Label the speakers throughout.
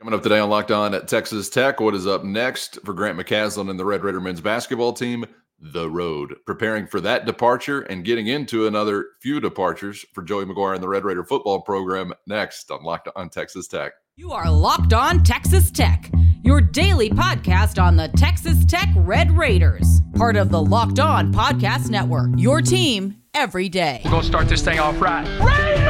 Speaker 1: Coming up today on Locked On at Texas Tech, what is up next for Grant McCasland and the Red Raider men's basketball team? The road. Preparing for that departure and getting into another few departures for Joey McGuire and the Red Raider football program next on Locked On Texas Tech.
Speaker 2: You are Locked On Texas Tech, your daily podcast on the Texas Tech Red Raiders, part of the Locked On Podcast Network. Your team every day.
Speaker 3: We're going to start this thing off right. Raider!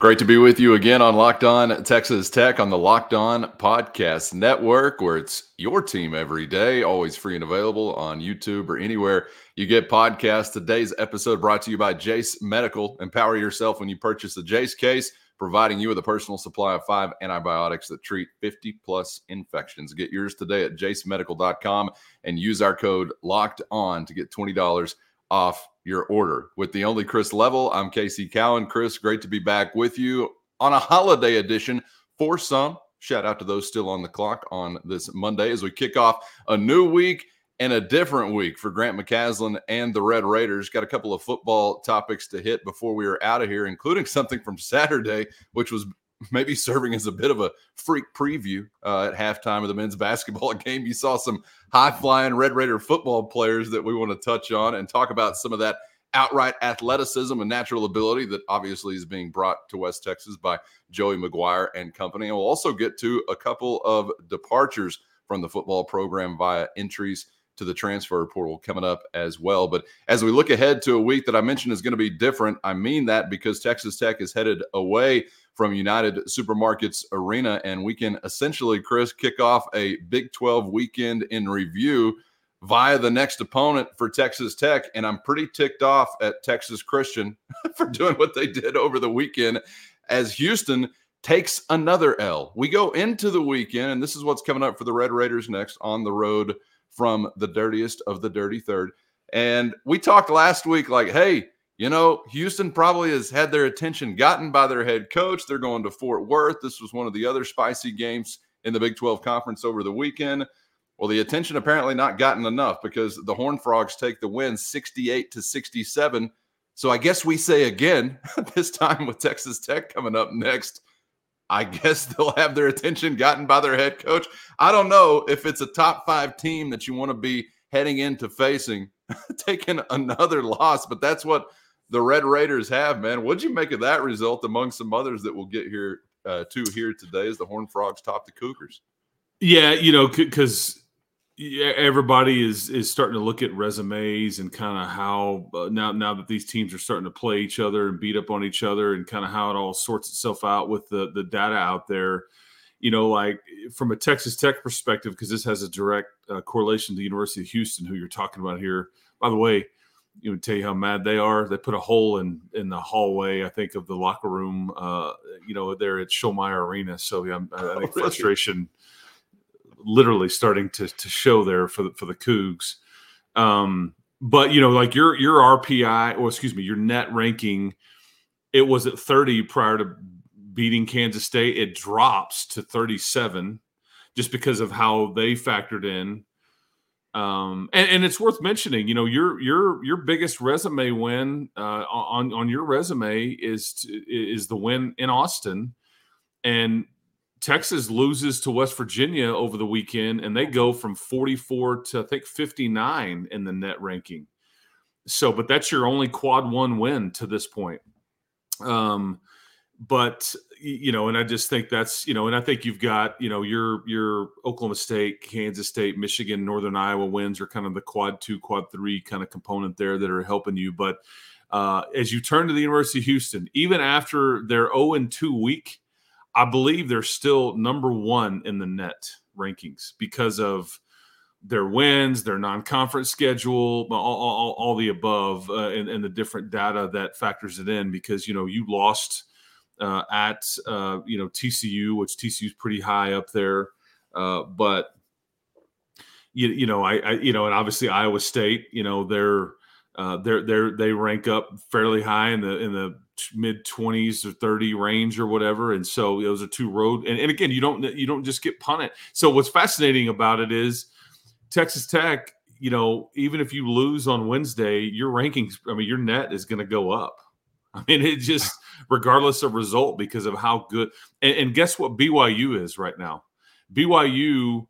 Speaker 1: Great to be with you again on Locked On Texas Tech on the Locked On Podcast Network, where it's your team every day, always free and available on YouTube or anywhere you get podcasts. Today's episode brought to you by Jase Medical. Empower yourself when you purchase the Jase case, providing you with a personal supply of five antibiotics that treat 50 plus infections. Get yours today at jasemedical.com and use our code Locked On to get $20 off your order. With the only Chris Level, I'm Casey Cowan. Chris, great to be back with you on a holiday edition for some. Shout out to those still on the clock on this Monday as we kick off a new week and a different week for Grant McCasland and the Red Raiders. Got a couple of football topics to hit before we are out of here, including something from Saturday, which was maybe serving as a bit of a freak preview uh, at halftime of the men's basketball game. You saw some high flying Red Raider football players that we want to touch on and talk about some of that outright athleticism and natural ability that obviously is being brought to West Texas by Joey McGuire and company. And we'll also get to a couple of departures from the football program via entries to the transfer portal coming up as well. But as we look ahead to a week that I mentioned is going to be different, I mean that because Texas Tech is headed away from United Supermarkets Arena, and we can essentially, Chris, kick off a Big 12 weekend in review via the next opponent for Texas Tech. And I'm pretty ticked off at Texas Christian for doing what they did over the weekend as Houston takes another L. We go into the weekend, and this is what's coming up for the Red Raiders next on the road from the dirtiest of the dirty third. And we talked last week like, hey, you know, Houston probably has had their attention gotten by their head coach. They're going to Fort Worth. This was one of the other spicy games in the Big 12 conference over the weekend. Well, the attention apparently not gotten enough because the Horn Frogs take the win 68 to 67. So I guess we say again, this time with Texas Tech coming up next, I guess they'll have their attention gotten by their head coach. I don't know if it's a top five team that you want to be heading into facing, taking another loss, but that's what the Red Raiders have, man. What'd you make of that result among some others that we'll get here uh, to here today as the Horned Frogs top the Cougars?
Speaker 4: Yeah, you know, because everybody is is starting to look at resumes and kind of how uh, now now that these teams are starting to play each other and beat up on each other and kind of how it all sorts itself out with the the data out there. You know, like from a Texas Tech perspective, because this has a direct uh, correlation to the University of Houston, who you're talking about here. By the way, you know tell you how mad they are. They put a hole in in the hallway, I think, of the locker room. Uh, you know, there at Schollmaier Arena. So yeah, I, think oh, frustration literally starting to to show there for the for the Cougs. Um, but you know, like your your RPI, or excuse me, your net ranking, it was at 30 prior to beating Kansas State. It drops to 37 just because of how they factored in um, and, and, it's worth mentioning, you know, your your your biggest resume win uh, on on your resume is to, is the win in Austin, and Texas loses to West Virginia over the weekend, and they go from 44 to I think 59 in the net ranking. So, but that's your only quad one win to this point. Um, but you know, and I just think that's you know, and I think you've got you know your your Oklahoma State, Kansas State, Michigan, Northern Iowa wins are kind of the quad two, quad three kind of component there that are helping you. But uh, as you turn to the University of Houston, even after their 0 and 2 week, I believe they're still number one in the net rankings because of their wins, their non-conference schedule, all, all, all the above, uh, and, and the different data that factors it in. Because you know you lost uh, at uh, you know TCU, which TCU is pretty high up there, uh, but you, you know I, I, you know and obviously Iowa State, you know they're uh, they're they're they rank up fairly high in the in the mid 20s or 30 range or whatever. And so those are two road and, and again you don't you don't just get punted. So what's fascinating about it is texas tech you know, even if you lose on Wednesday, your rankings, I mean, your net is going to go up. I mean, it just, regardless of result, because of how good. And, and, guess what BYU is right now? BYU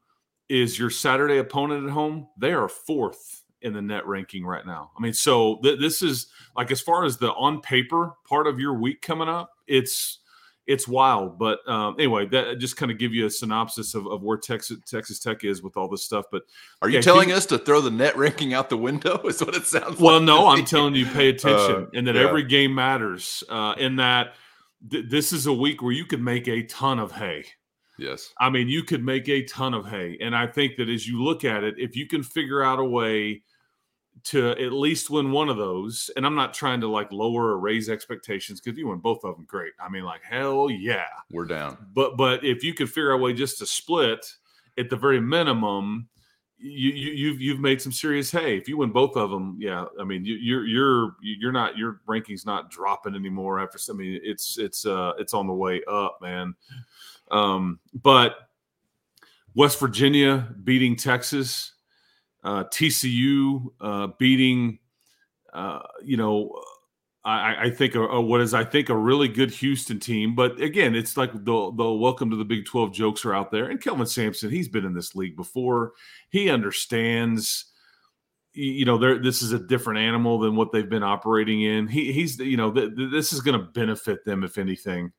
Speaker 4: is your Saturday opponent at home. They are fourth in the net ranking right now. I mean, so th- this is like as far as the on paper part of your week coming up, it's it's wild. But um, anyway, that just kind of give you a synopsis of, of where Texas Texas Tech is with all this stuff. But
Speaker 1: are you yeah, telling us to throw the net ranking out the window? Is what it sounds. Like.
Speaker 4: Well,
Speaker 1: like
Speaker 4: no, I'm telling you, pay attention, uh, and that yeah. every game matters. Uh, in that th- this is a week where you could make a ton of hay.
Speaker 1: Yes.
Speaker 4: I mean, you could make a ton of hay. And I think that as you look at it, if you can figure out a way to at least win one of those. And I'm not trying to like lower or raise expectations because you win both of them, great. I mean, like hell yeah,
Speaker 1: we're down.
Speaker 4: But but if you could figure out a way just to split at the very minimum, you, you you've you've made some serious hay. If you win both of them, yeah, I mean you, you're you're you're not your rankings not dropping anymore after. I mean it's it's uh it's on the way up, man. Um, but West Virginia beating Texas uh, TCU uh, beating, uh, you know, I, I think a, a, what is I think a really good Houston team. But again, it's like the the welcome to the Big Twelve jokes are out there. And Kelvin Sampson, he's been in this league before. He understands. You know, this is a different animal than what they've been operating in. He, he's, you know, th- th- this is going to benefit them if anything.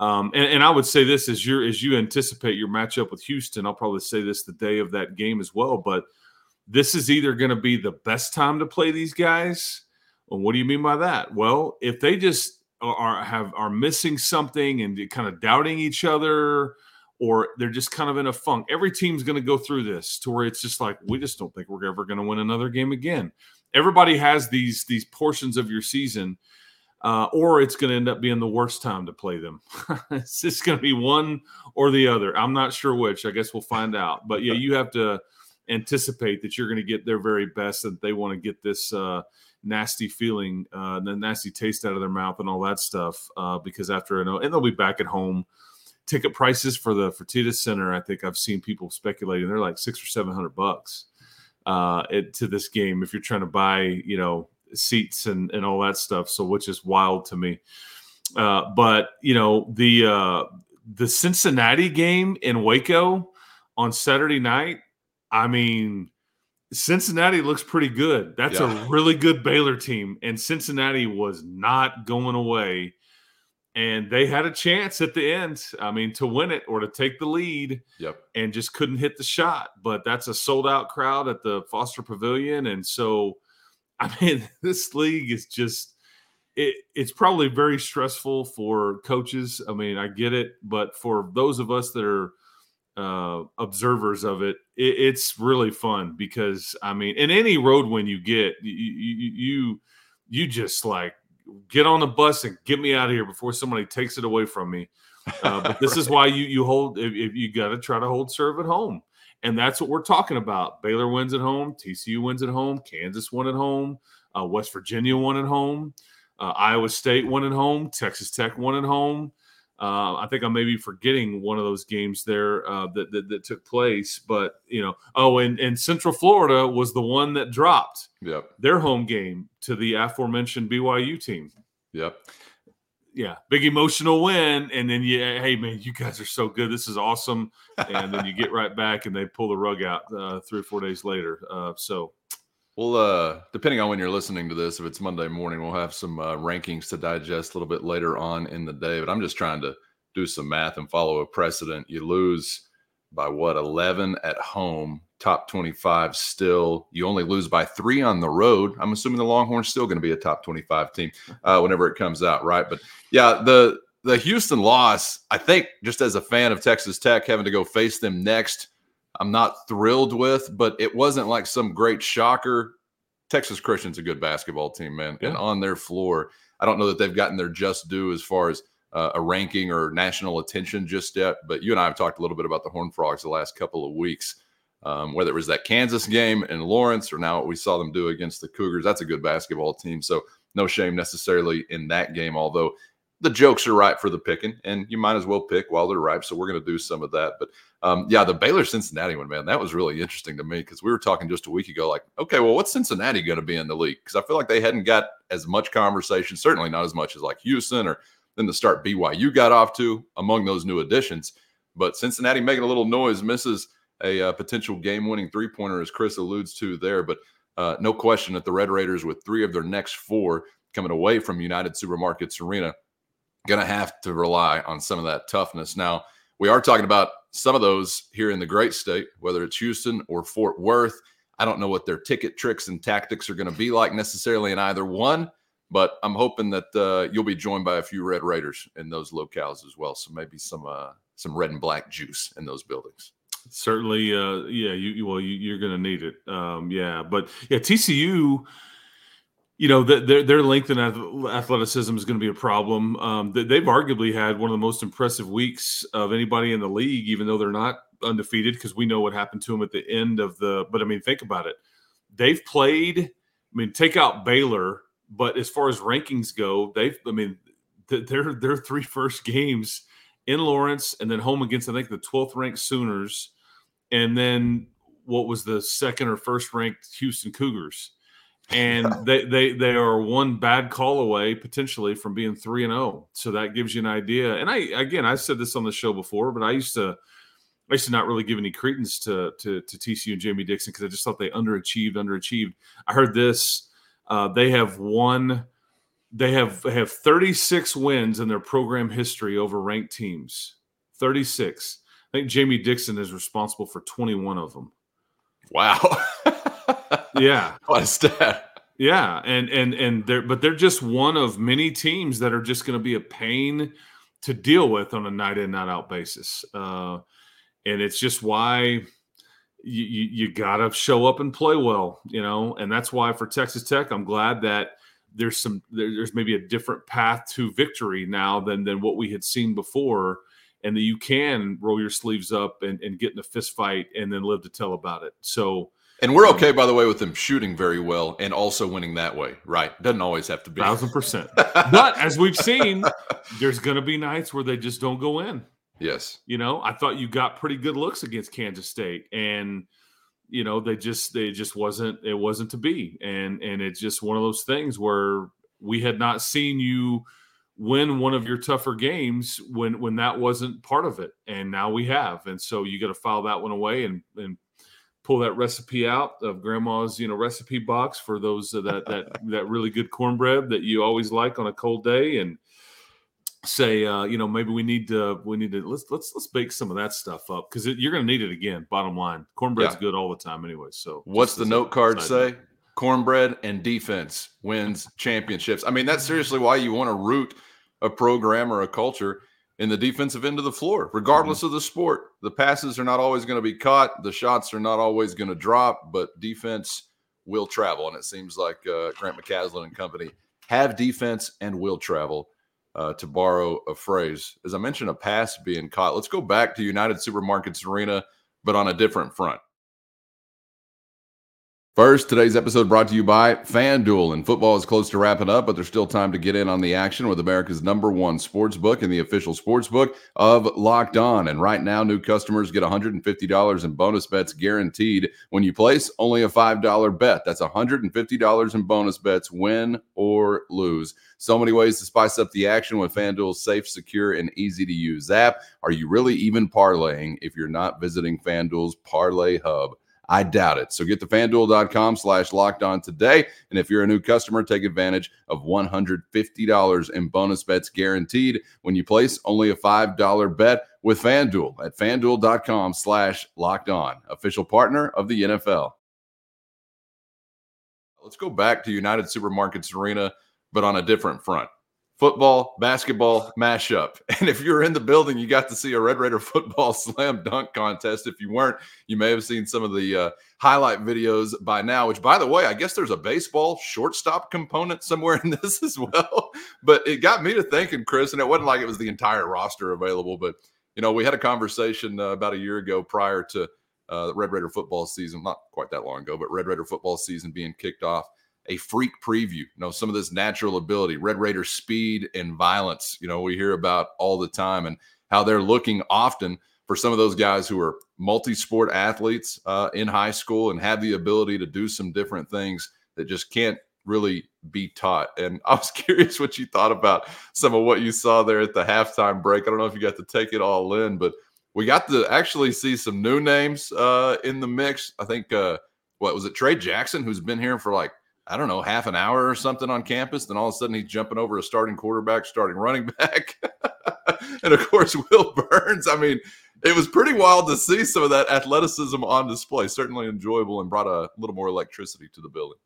Speaker 4: Um, and, and, I would say this as you as you anticipate your matchup with Houston. I'll probably say this the day of that game as well. But this is either going to be the best time to play these guys. Well, what do you mean by that? Well, if they just are have are missing something and kind of doubting each other, or they're just kind of in a funk. Every team's going to go through this to where it's just like we just don't think we're ever going to win another game again. Everybody has these these portions of your season, uh, or it's going to end up being the worst time to play them. it's just going to be one or the other. I'm not sure which. I guess we'll find out. But yeah, you have to anticipate that you're going to get their very best, that they want to get this uh, nasty feeling, uh, the nasty taste out of their mouth, and all that stuff. Uh, because after an, and they'll be back at home. Ticket prices for the Fertitta Center, I think I've seen people speculating they're like six or seven hundred bucks uh, it, to this game if you're trying to buy, you know, seats and and all that stuff. So which is wild to me. Uh, but you know the uh, the Cincinnati game in Waco on Saturday night I mean, Cincinnati looks pretty good. That's yeah. a really good Baylor team, and Cincinnati was not going away. And they had a chance at the end, I mean, to win it or to take the lead.
Speaker 1: Yep.
Speaker 4: And just couldn't hit the shot. But that's a sold out crowd at the Foster Pavilion. And so, I mean, this league is just it, it's probably very stressful for coaches. I mean, I get it, but for those of us that are uh, observers of it, it, it's really fun because I mean, in any road win you get, you, you you just like get on the bus and get me out of here before somebody takes it away from me. Uh, but this is why you you hold if, if you got to try to hold serve at home, and that's what we're talking about. Baylor wins at home, TCU wins at home, Kansas won at home, uh, West Virginia won at home, uh, Iowa State won at home, Texas Tech won at home. Uh, I think I may be forgetting one of those games there uh, that, that, that took place, but you know, oh, and, and Central Florida was the one that dropped
Speaker 1: yep.
Speaker 4: their home game to the aforementioned BYU team.
Speaker 1: Yep.
Speaker 4: Yeah, big emotional win, and then yeah, hey man, you guys are so good. This is awesome, and then you get right back, and they pull the rug out uh, three or four days later. Uh, so
Speaker 1: well, uh, depending on when you're listening to this, if it's Monday morning, we'll have some uh, rankings to digest a little bit later on in the day. But I'm just trying to do some math and follow a precedent. You lose by what 11 at home, top 25 still. You only lose by three on the road. I'm assuming the Longhorns still going to be a top 25 team uh, whenever it comes out, right? But yeah, the the Houston loss, I think, just as a fan of Texas Tech, having to go face them next I'm not thrilled with, but it wasn't like some great shocker. Texas Christian's a good basketball team, man. Yeah. And on their floor, I don't know that they've gotten their just due as far as uh, a ranking or national attention just yet. But you and I have talked a little bit about the Horned Frogs the last couple of weeks. Um, whether it was that Kansas game in Lawrence or now what we saw them do against the Cougars, that's a good basketball team. So no shame necessarily in that game, although the jokes are ripe for the picking, and you might as well pick while they're ripe. So we're going to do some of that. But um, yeah, the Baylor Cincinnati one, man, that was really interesting to me because we were talking just a week ago, like, okay, well, what's Cincinnati going to be in the league? Because I feel like they hadn't got as much conversation, certainly not as much as like Houston or then the start BYU got off to among those new additions. But Cincinnati making a little noise, misses a uh, potential game winning three pointer, as Chris alludes to there. But uh, no question that the Red Raiders, with three of their next four coming away from United Supermarkets Arena, going to have to rely on some of that toughness. Now, we are talking about some of those here in the great state, whether it's Houston or Fort Worth. I don't know what their ticket tricks and tactics are going to be like necessarily in either one, but I'm hoping that uh, you'll be joined by a few Red Raiders in those locales as well. So maybe some uh, some red and black juice in those buildings.
Speaker 4: Certainly, uh, yeah. You well, you, are going to need it. Um, yeah, but yeah, TCU you know their their length and athleticism is going to be a problem. Um, they've arguably had one of the most impressive weeks of anybody in the league, even though they're not undefeated, because we know what happened to them at the end of the. But I mean, think about it. They've played. I mean, take out Baylor, but as far as rankings go, they've. I mean, their their three first games in Lawrence, and then home against I think the 12th ranked Sooners, and then what was the second or first ranked Houston Cougars and they they they are one bad call away potentially from being three and zero. Oh. So that gives you an idea. And I again, I said this on the show before, but I used to I used to not really give any credence to to, to TCU and Jamie Dixon because I just thought they underachieved, underachieved. I heard this. Uh, they have won. They have have 36 wins in their program history over ranked teams. 36. I think Jamie Dixon is responsible for 21 of them.
Speaker 1: Wow.
Speaker 4: yeah.
Speaker 1: What a stat.
Speaker 4: Yeah, and and and they're but they're just one of many teams that are just going to be a pain to deal with on a night in night out basis, uh, and it's just why you, you, you got to show up and play well, you know, and that's why for Texas Tech, I'm glad that there's some there, there's maybe a different path to victory now than than what we had seen before, and that you can roll your sleeves up and, and get in a fist fight and then live to tell about it. So
Speaker 1: and we're okay, by the way, with them shooting very well and also winning that way, right? Doesn't always have to be.
Speaker 4: Thousand percent. but as we've seen, there's going to be nights where they just don't go in.
Speaker 1: Yes.
Speaker 4: You know, I thought you got pretty good looks against Kansas State, and you know they just they just wasn't it wasn't to be, and and it's just one of those things where we had not seen you win one of your tougher games when when that wasn't part of it, and now we have, and so you got to file that one away and and pull that recipe out of grandma's you know recipe box for those uh, that that that really good cornbread that you always like on a cold day and say uh, you know maybe we need to we need to let's let's let's bake some of that stuff up. Because you're going to need it again bottom line. Cornbread's yeah. good all the time anyway so
Speaker 1: what's the note card say? cornbread and defense wins championships. I mean that's seriously why you want to root a program or a culture in the defensive end of the floor, regardless mm-hmm. of the sport. The passes are not always going to be caught, the shots are not always going to drop, but defense will travel. And it seems like uh, Grant McCasland and company have defense and will travel. Uh, to borrow a phrase, as I mentioned, a pass being caught. Let's go back to United Supermarkets Arena, but on a different front. First, today's episode brought to you by FanDuel. And football is close to wrapping up, but there's still time to get in on the action with America's number one sports book and the official sports book of Locked On. And right now, new customers get $150 in bonus bets guaranteed when you place only a $5 bet. That's $150 in bonus bets, win or lose. So many ways to spice up the action with FanDuel's safe, secure, and easy to use app. Are you really even parlaying if you're not visiting FanDuel's Parlay Hub? I doubt it. So get to fanduel.com slash locked on today. And if you're a new customer, take advantage of $150 in bonus bets guaranteed when you place only a $5 bet with FanDuel at fanduel.com slash locked on, official partner of the NFL. Let's go back to United Supermarkets Arena, but on a different front football, basketball mashup. And if you're in the building, you got to see a Red Raider football slam dunk contest. If you weren't, you may have seen some of the uh, highlight videos by now, which, by the way, I guess there's a baseball shortstop component somewhere in this as well. But it got me to thinking, Chris, and it wasn't like it was the entire roster available. But, you know, we had a conversation uh, about a year ago prior to uh, Red Raider football season, not quite that long ago, but Red Raider football season being kicked off a freak preview. You know, some of this natural ability, Red Raider speed and violence. You know, we hear about all the time, and how they're looking often for some of those guys who are multi-sport athletes uh, in high school and have the ability to do some different things that just can't really be taught. And I was curious what you thought about some of what you saw there at the halftime break. I don't know if you got to take it all in, but we got to actually see some new names uh, in the mix. I think uh, what was it, Trey Jackson, who's been here for like I don't know, half an hour or something on campus. Then all of a sudden he's jumping over a starting quarterback, starting running back. and of course, Will Burns. I mean, it was pretty wild to see some of that athleticism on display. Certainly enjoyable and brought a little more electricity to the building.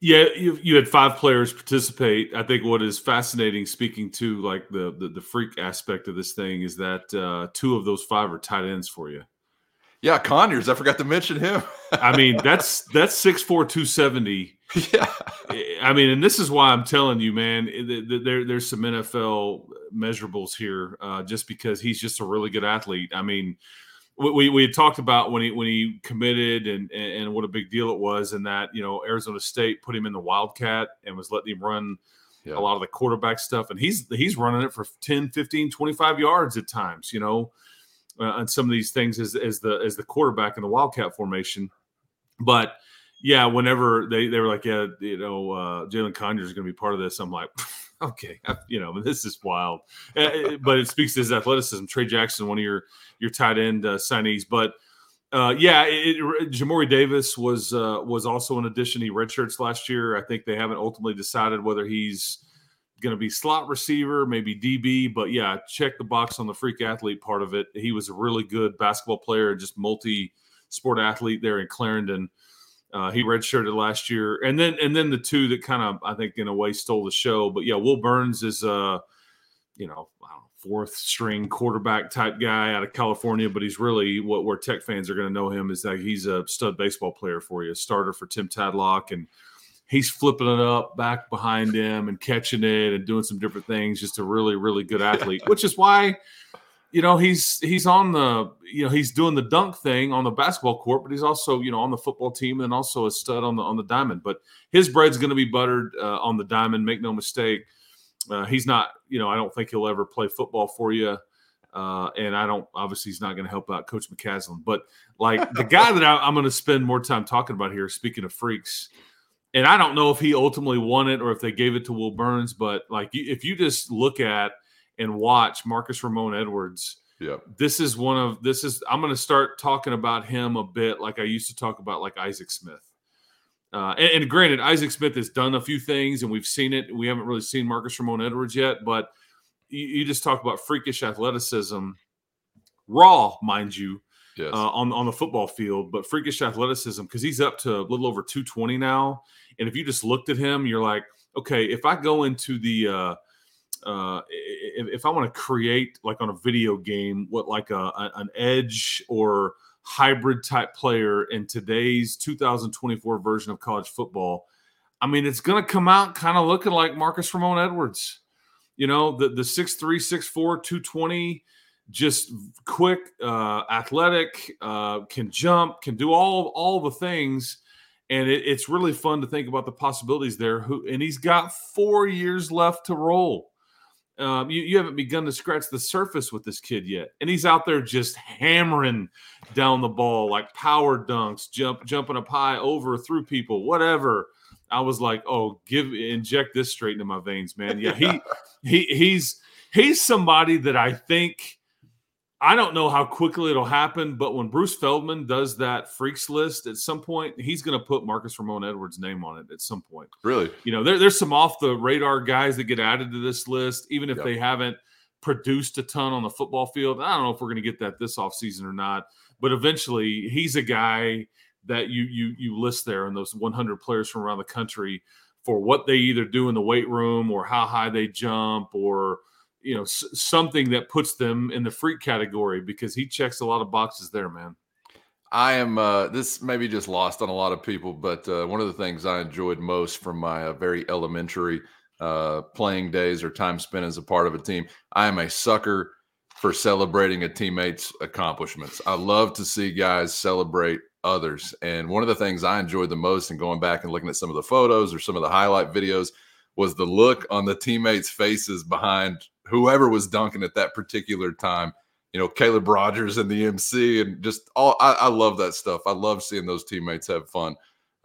Speaker 4: Yeah, you, you had five players participate. I think what is fascinating, speaking to like the the, the freak aspect of this thing, is that uh, two of those five are tight ends for you.
Speaker 1: Yeah, Conyers. I forgot to mention him.
Speaker 4: I mean, that's that's six four two seventy.
Speaker 1: Yeah.
Speaker 4: I mean, and this is why I'm telling you, man. There, there's some NFL measurables here, uh, just because he's just a really good athlete. I mean, we, we had talked about when he when he committed and and what a big deal it was, and that you know Arizona State put him in the Wildcat and was letting him run yeah. a lot of the quarterback stuff, and he's he's running it for 10, 15, 25 yards at times, you know, uh, on some of these things as as the as the quarterback in the Wildcat formation, but yeah, whenever they, they were like, yeah, you know, uh, Jalin Conyers is going to be part of this, I'm like, okay, you know, this is wild. Uh, but it speaks to his athleticism. Trey Jackson, one of your your tight end uh, signees, but uh, yeah, it, it, Jamori Davis was uh, was also an addition. He redshirts last year. I think they haven't ultimately decided whether he's going to be slot receiver, maybe DB. But yeah, check the box on the freak athlete part of it. He was a really good basketball player, just multi sport athlete there in Clarendon. Uh, he redshirted last year, and then and then the two that kind of I think in a way stole the show. But yeah, Will Burns is a you know, fourth string quarterback type guy out of California, but he's really what where Tech fans are going to know him is that he's a stud baseball player for you, a starter for Tim Tadlock, and he's flipping it up back behind him and catching it and doing some different things. Just a really really good athlete, which is why you know he's he's on the you know he's doing the dunk thing on the basketball court but he's also you know on the football team and also a stud on the on the diamond. But his bread's going to be buttered uh, on the diamond. Make no mistake uh, he's not you know i don't think he'll ever play football for you uh, and I don't obviously he's not going to help out Coach McCasland, but like the guy that I, am going to spend more time talking about here, speaking of freaks, and I don't know if he ultimately won it or if they gave it to Will Burns, but like if you just look at and watch Marcus Ramon Edwards.
Speaker 1: Yeah.
Speaker 4: This is one of this is I'm going to start talking about him a bit like I used to talk about like Isaac Smith. Uh, and, and, granted, Isaac Smith has done a few things, and we've seen it. We haven't really seen Marcus Ramon Edwards yet, but you, you just talk about freakish athleticism, raw, mind you, yes. uh, on on the football field, but freakish athleticism because he's up to a little over 220 now. And if you just looked at him, you're like, okay, if I go into the uh, uh, if, if, I want to create like on a video game, what like a, a, an edge or hybrid type player in today's 2024 version of college football, I mean, it's going to come out kind of looking like Marcus Ramon Edwards. You know, the the six three, six four, two twenty, just quick, uh, athletic, uh, can jump, can do all all the things and it, it's really fun to think about the possibilities there. Who and he's got four years left to roll. Um, you, you haven't begun to scratch the surface with this kid yet, and he's out there just hammering down the ball like power dunks, jump jumping up high over through people, whatever. I was like, oh, give inject this straight into my veins, man. Yeah, he he he's he's somebody that I think I don't know how quickly it'll happen, but when Bruce Feldman does that freaks list at some point, he's going to put Marcus Ramon Edwards' name on it at some point.
Speaker 1: Really?
Speaker 4: You know, there, there's some off the radar guys that get added to this list, even if yep. they haven't produced a ton on the football field. I don't know if we're going to get that this offseason or not, but eventually he's a guy that you you you list there in those 100 players from around the country for what they either do in the weight room or how high they jump or – you know s- something that puts them in the freak category because he checks a lot of boxes there, man.
Speaker 1: I am. Uh, this may be just lost on a lot of people, but uh, one of the things I enjoyed most from my uh, very elementary uh, playing days or time spent as a part of a team, I am a sucker for celebrating a teammate's accomplishments. I love to see guys celebrate others. And one of the things I enjoyed the most in going back and looking at some of the photos or some of the highlight videos was the look on the teammates' faces behind whoever was dunking at that particular time. You know, Caleb Rogers and the MC, and just all I, I love that stuff. I love seeing those teammates have fun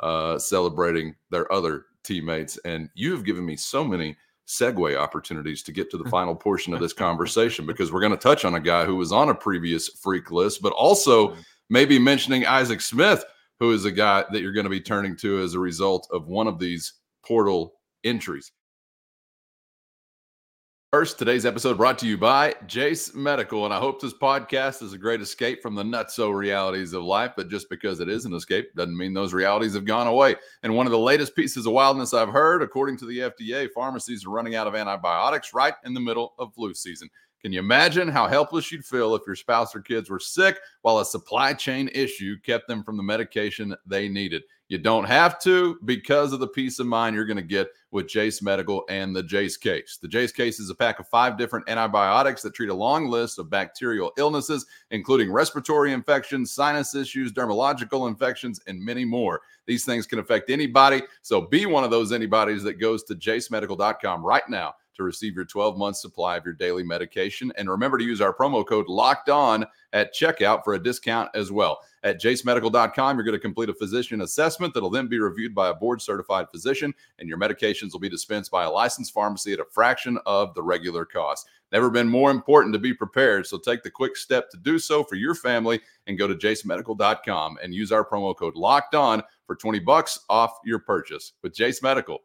Speaker 1: uh, celebrating their other teammates. And you have given me so many segue opportunities to get to the final portion of this conversation because we're going to touch on a guy who was on a previous freak list, but also maybe mentioning Isaac Smith, who is a guy that you're going to be turning to as a result of one of these portal entries. First, today's episode brought to you by Jase Medical. And I hope this podcast is a great escape from the nutso realities of life. But just because it is an escape doesn't mean those realities have gone away. And one of the latest pieces of wildness I've heard, according to the FDA, pharmacies are running out of antibiotics right in the middle of flu season. Can you imagine how helpless you'd feel if your spouse or kids were sick while a supply chain issue kept them from the medication they needed? You don't have to because of the peace of mind you're going to get with Jase Medical and the Jase case. The Jase case is a pack of five different antibiotics that treat a long list of bacterial illnesses, including respiratory infections, sinus issues, dermatological infections, and many more. These things can affect anybody. So be one of those anybody's that goes to jasemedical.com right now to receive your 12 month supply of your daily medication. And remember to use our promo code locked on at checkout for a discount as well. At jasemedical.com, you're going to complete a physician assessment that'll then be reviewed by a board certified physician, and your medications will be dispensed by a licensed pharmacy at a fraction of the regular cost. Never been more important to be prepared. So take the quick step to do so for your family and go to jasemedical.com and use our promo code locked on for 20 bucks off your purchase with Jase Medical.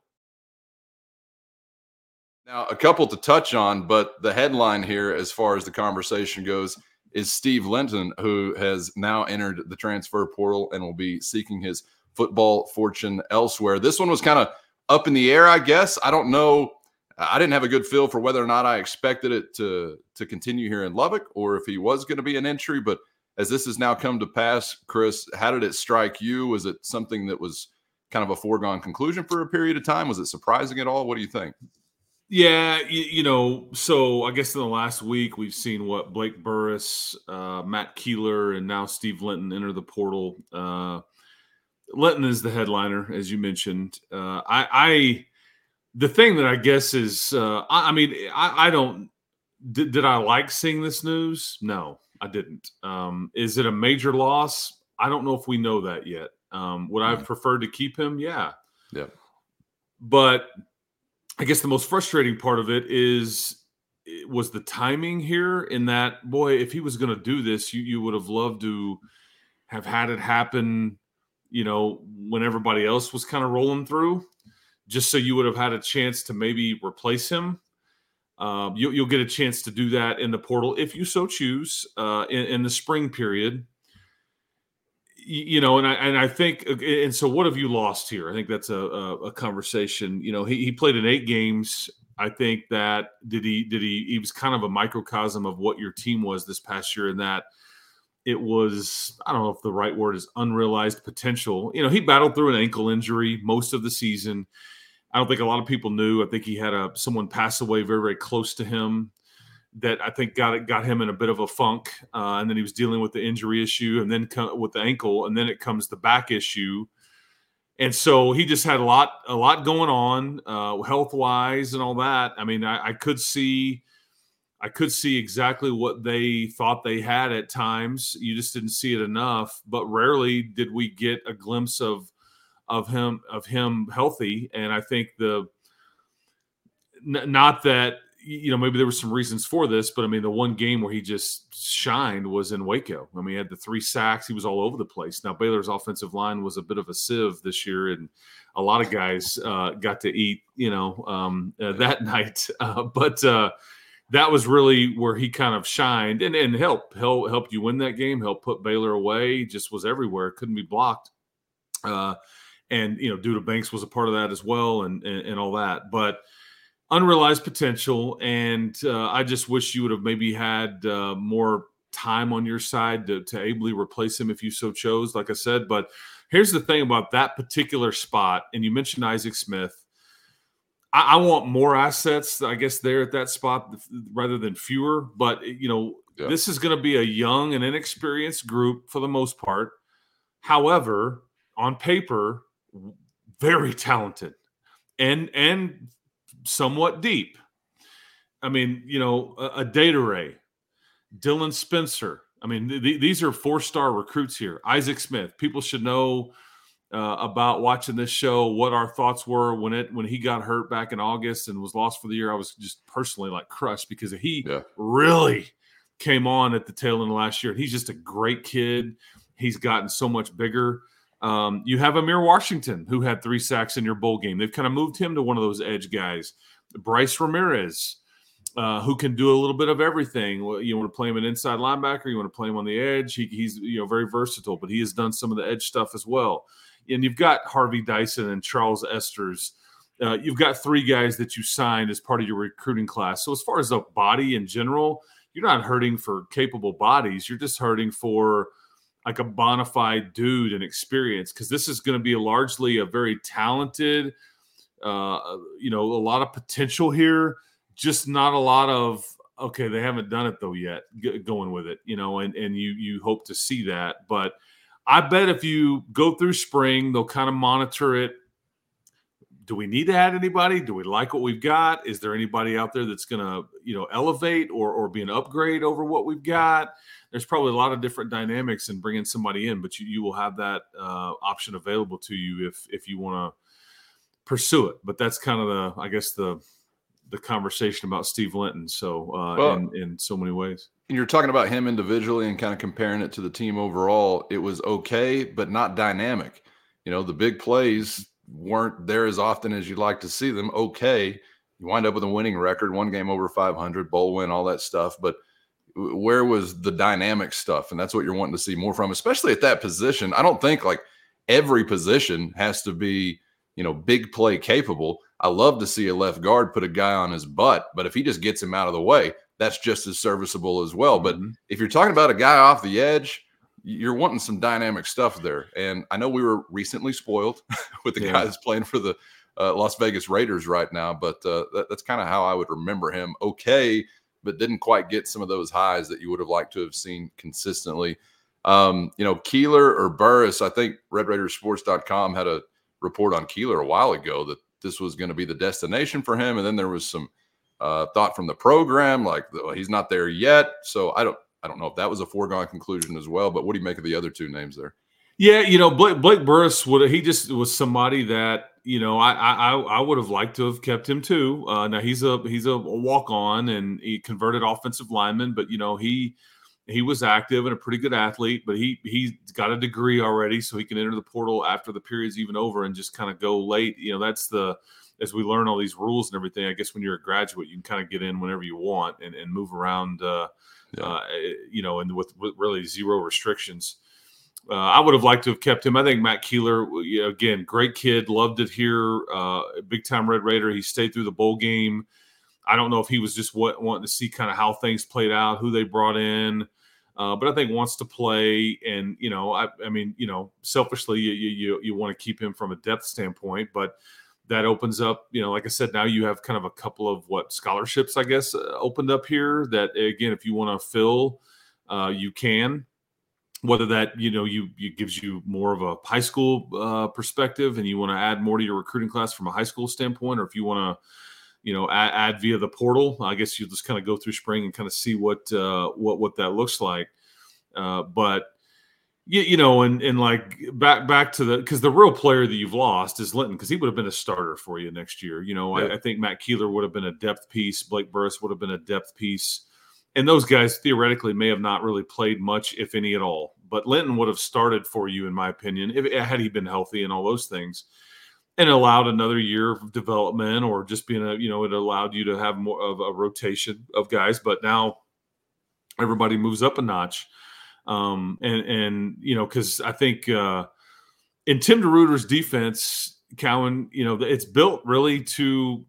Speaker 1: Now, a couple to touch on, but the headline here, as far as the conversation goes, is Steve Linton, who has now entered the transfer portal and will be seeking his football fortune elsewhere. This one was kind of up in the air, I guess. I don't know. I didn't have a good feel for whether or not I expected it to to continue here in Lubbock or if he was going to be an entry. But as this has now come to pass, Chris, how did it strike you? Was it something that was kind of a foregone conclusion for a period of time? Was it surprising at all? What do you think?
Speaker 4: Yeah, you, you, know, so I guess in the last week we've seen what Blake Burris, uh, Matt Keeler, and now Steve Linton enter the portal. Uh, Linton is the headliner, as you mentioned. Uh, I, I, the thing that I guess is, uh, I, I, mean, I, I don't. Did, did I like seeing this news? No, I didn't. Um, is it a major loss? I don't know if we know that yet. Um, would I have preferred to keep him? Yeah.
Speaker 1: Yeah.
Speaker 4: But I guess the most frustrating part of it is it was the timing here in that boy if he was going to do this you you would have loved to have had it happen you know when everybody else was kind of rolling through just so you would have had a chance to maybe replace him. Um, you, will get a chance to do that in the portal if you so choose uh, in, in the spring period you know, and I and I think, uh, and so what have you lost here? I think that's a, a, a conversation. You know, he, he played in eight games. I think that did he did he he was kind of a microcosm of what your team was this past year, in that it was I don't know if the right word is unrealized potential. You know, he battled through an ankle injury most of the season. I don't think a lot of people knew. I think he had a someone pass away very very close to him that I think got got him in a bit of a funk, uh, and then he was dealing with the injury issue, and then with the ankle, and then it comes the back issue, and so he just had a lot a lot going on uh, health wise and all that. I mean, I, I could see. I could see exactly what they thought they had at times. You just didn't see it enough, but rarely did we get a glimpse of of him of him healthy. And I think the not that you know, maybe there were some reasons for this, but I mean, the one game where he just shined was in Waco. I mean, he had the three sacks. He was all over the place. Now, Baylor's offensive line was a bit of a sieve this year, and a lot of guys uh, got to eat, you know, um, uh, that night. Uh, but uh, that was really where he kind of shined and, and helped help helped you win that game. Helped put Baylor away. Just was everywhere. Couldn't be blocked. Uh, and you know, Duda Banks was a part of that as well, and, and, and all that. But unrealized potential, and uh, I just wish you would have maybe had uh, more time on your side to, to ably replace him if you so chose. Like I said, but here's the thing about that particular spot, and you mentioned Isaac Smith. I, I want more assets, I guess, there at that spot rather than fewer. But you know, yeah. this is going to be a young and inexperienced group for the most part. However, on paper, very talented and and somewhat deep. I mean, you know, a, data ray, Dylan Spencer. I mean, th- these are four star recruits here. Isaac Smith. People should know uh, about watching this show what our thoughts were when it when he got hurt back in August and was lost for the year. I was just personally like crushed because he yeah. really came on at the tail end of last year. He's just a great kid. He's gotten so much bigger. Um, you have Amir Washington, who had three sacks in your bowl game. They've kind of moved him to one of those edge guys. Bryce Ramirez, uh, who can do a little bit of everything. You want to play him an inside linebacker, you want to play him on the edge. He, he's you know very versatile, but he has done some of the edge stuff as well. And you've got Harvey Dyson and Charles Esters. Uh, you've got three guys that you signed as part of your recruiting class. So as far as the body in general, you're not hurting for capable bodies. You're just hurting for like a bona fide dude and experience because this is going to be largely a very talented, uh, you know, a lot of potential here, just not a lot of okay. They haven't done it though yet. G- going with it, you know, and and you you hope to see that, but I bet if you go through spring, they'll kind of monitor it. Do we need to add anybody? Do we like what we've got? Is there anybody out there that's going to, you know, elevate or or be an upgrade over what we've got? there's probably a lot of different dynamics in bringing somebody in, but you, you will have that uh, option available to you if if you want to pursue it. But that's kind of the I guess the the conversation about Steve Linton. So uh, well, in in so many ways.
Speaker 1: And you're talking about him individually and kind of comparing it to the team overall. It was okay, but not dynamic. You know, the big plays weren't there as often as you'd like to see them. Okay, you wind up with a winning record, one game over 500, bowl win, all that stuff, but where was the dynamic stuff? And that's what you're wanting to see more from, especially at that position. I don't think like every position has to be, you know, big play capable. I love to see a left guard put a guy on his butt, but if he just gets him out of the way, that's just as serviceable as well. But mm-hmm. if you're talking about a guy off the edge, you're wanting some dynamic stuff there. And I know we were recently spoiled with the yeah. that's playing for the uh, Las Vegas Raiders right now, but uh, that, that's kind of how I would remember him. Okay but didn't quite get some of those highs that you would have liked to have seen consistently. Um, you know, Keeler or Burris, I think RedRaidersports.com had a report on Keeler a while ago that this was going to be the destination for him. And then there was some uh, thought from the program, like well, he's not there yet. So I don't, I don't know if that was a foregone conclusion as well. But what do you make of the other two names there?
Speaker 4: Yeah, you know, Blake, Blake Burris would he just was somebody that you know I I I would have liked to have kept him too. Uh, now he's a he's a walk on and he converted offensive lineman, but you know he he was active and a pretty good athlete, but he he's got a degree already, so he can enter the portal after the period's even over and just kind of go late. You know, that's the as we learn all these rules and everything. I guess when you're a graduate, you can kind of get in whenever you want and, and move around. Uh, yeah. uh, you know, and with, with really zero restrictions. Uh, I would have liked to have kept him. I think Matt Keeler, again, great kid, loved it here. Uh, big time Red Raider. He stayed through the bowl game. I don't know if he was just what, wanting to see kind of how things played out, who they brought in. Uh, but I think wants to play, and you know, I, I mean, you know, selfishly, you you you want to keep him from a depth standpoint, but that opens up, you know, like I said, now you have kind of a couple of what scholarships, I guess, uh, opened up here. That again, if you want to fill, uh, you can whether that you know you, gives you more of a high school uh, perspective and you want to add more to your recruiting class from a high school standpoint or if you want to you know add, add, via the portal i guess you just kind of go through spring and kind of see what uh, what what that looks like uh, but you, you know and and like back back to the because the real player that you've lost is linton because he would have been a starter for you next year you know yeah. I, I, think matt keeler would have been a depth piece blake burris would have been a depth piece and those guys theoretically may have not really played much, if any at all. But Linton would have started for you, in my opinion, if had he been healthy and all those things, and allowed another year of development, or just being a you know it allowed you to have more of a rotation of guys. But now everybody moves up a notch, um, and and you know because I think uh, in Tim DeRuyter's defense, Cowan, you know it's built really to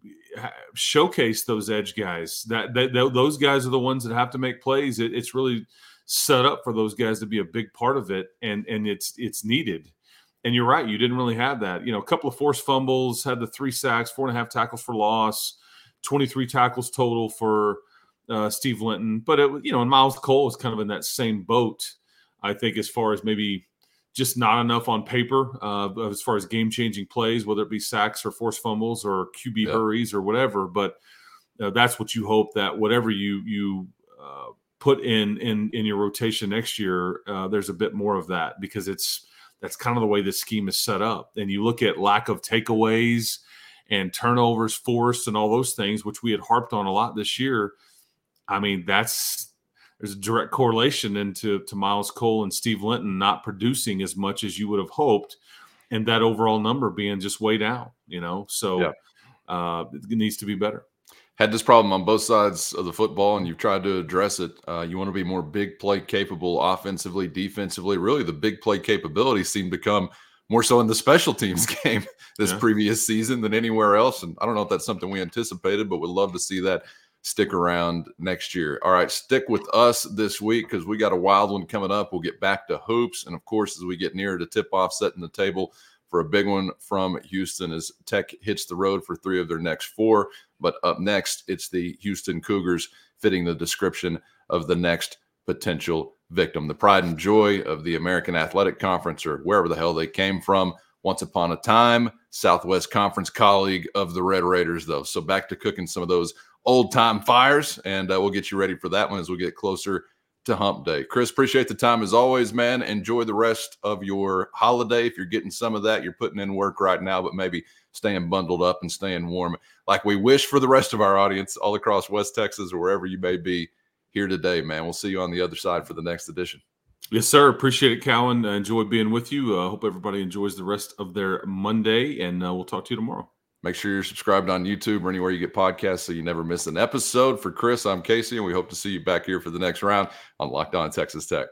Speaker 4: showcase those edge guys. That, that, that, those guys are the ones that have to make plays. It, it's really set up for those guys to be a big part of it, and and it's it's needed. And you're right, you didn't really have that. You know, a couple of forced fumbles, had the three sacks, four and a half tackles for loss, 23 tackles total for uh, Steve Linton. But it, you know, and Myles Cole was kind of in that same boat. I think as far as maybe just not enough on paper uh, as far as game changing plays, whether it be sacks or forced fumbles or QB yeah. hurries or whatever. But uh, that's what you hope that whatever you you uh, put in in in your rotation next year, uh, there's a bit more of that because it's that's kind of the way this scheme is set up. And you look at lack of takeaways and turnovers forced and all those things, which we had harped on a lot this year. I mean, that's there's a direct correlation into to Myles Cole and Steve Linton not producing as much as you would have hoped, and that overall number being just way down. You know, so yeah. uh, it needs to be better.
Speaker 1: Had this problem on both sides of the football, and you've tried to address it. Uh, you want to be more big play capable, offensively, defensively. Really, the big play capabilities seem to come more so in the special teams game this yeah. previous season than anywhere else. And I don't know if that's something we anticipated, but would love to see that stick around next year. All right, stick with us this week because we got a wild one coming up. We'll get back to hoops. And of course, as we get nearer to tip off, setting the table for a big one from Houston as Tech hits the road for three of their next four. But up next, it's the Houston Cougars fitting the description of the next potential victim. The pride and joy of the American Athletic Conference or wherever the hell they came from. Once upon a time, Southwest Conference colleague of the Red Raiders, though. So back to cooking some of those old time fires, and uh, we'll get you ready for that one as we get closer to Hump Day. Chris, appreciate the time as always, man. Enjoy the rest of your holiday. If you're getting some of that, you're putting in work right now, but maybe staying bundled up and staying warm, like we wish for the rest of our audience all across West Texas or wherever you may be here today, man. We'll see you on the other side for the next edition.
Speaker 4: Yes, sir. Appreciate it, Cowan. Enjoy being with you. I uh, hope everybody enjoys the rest of their Monday, and uh, we'll talk to you tomorrow.
Speaker 1: Make sure you're subscribed on YouTube or anywhere you get podcasts so you never miss an episode. For Chris, I'm Casey, and we hope to see you back here for the next round on Locked On Texas Tech.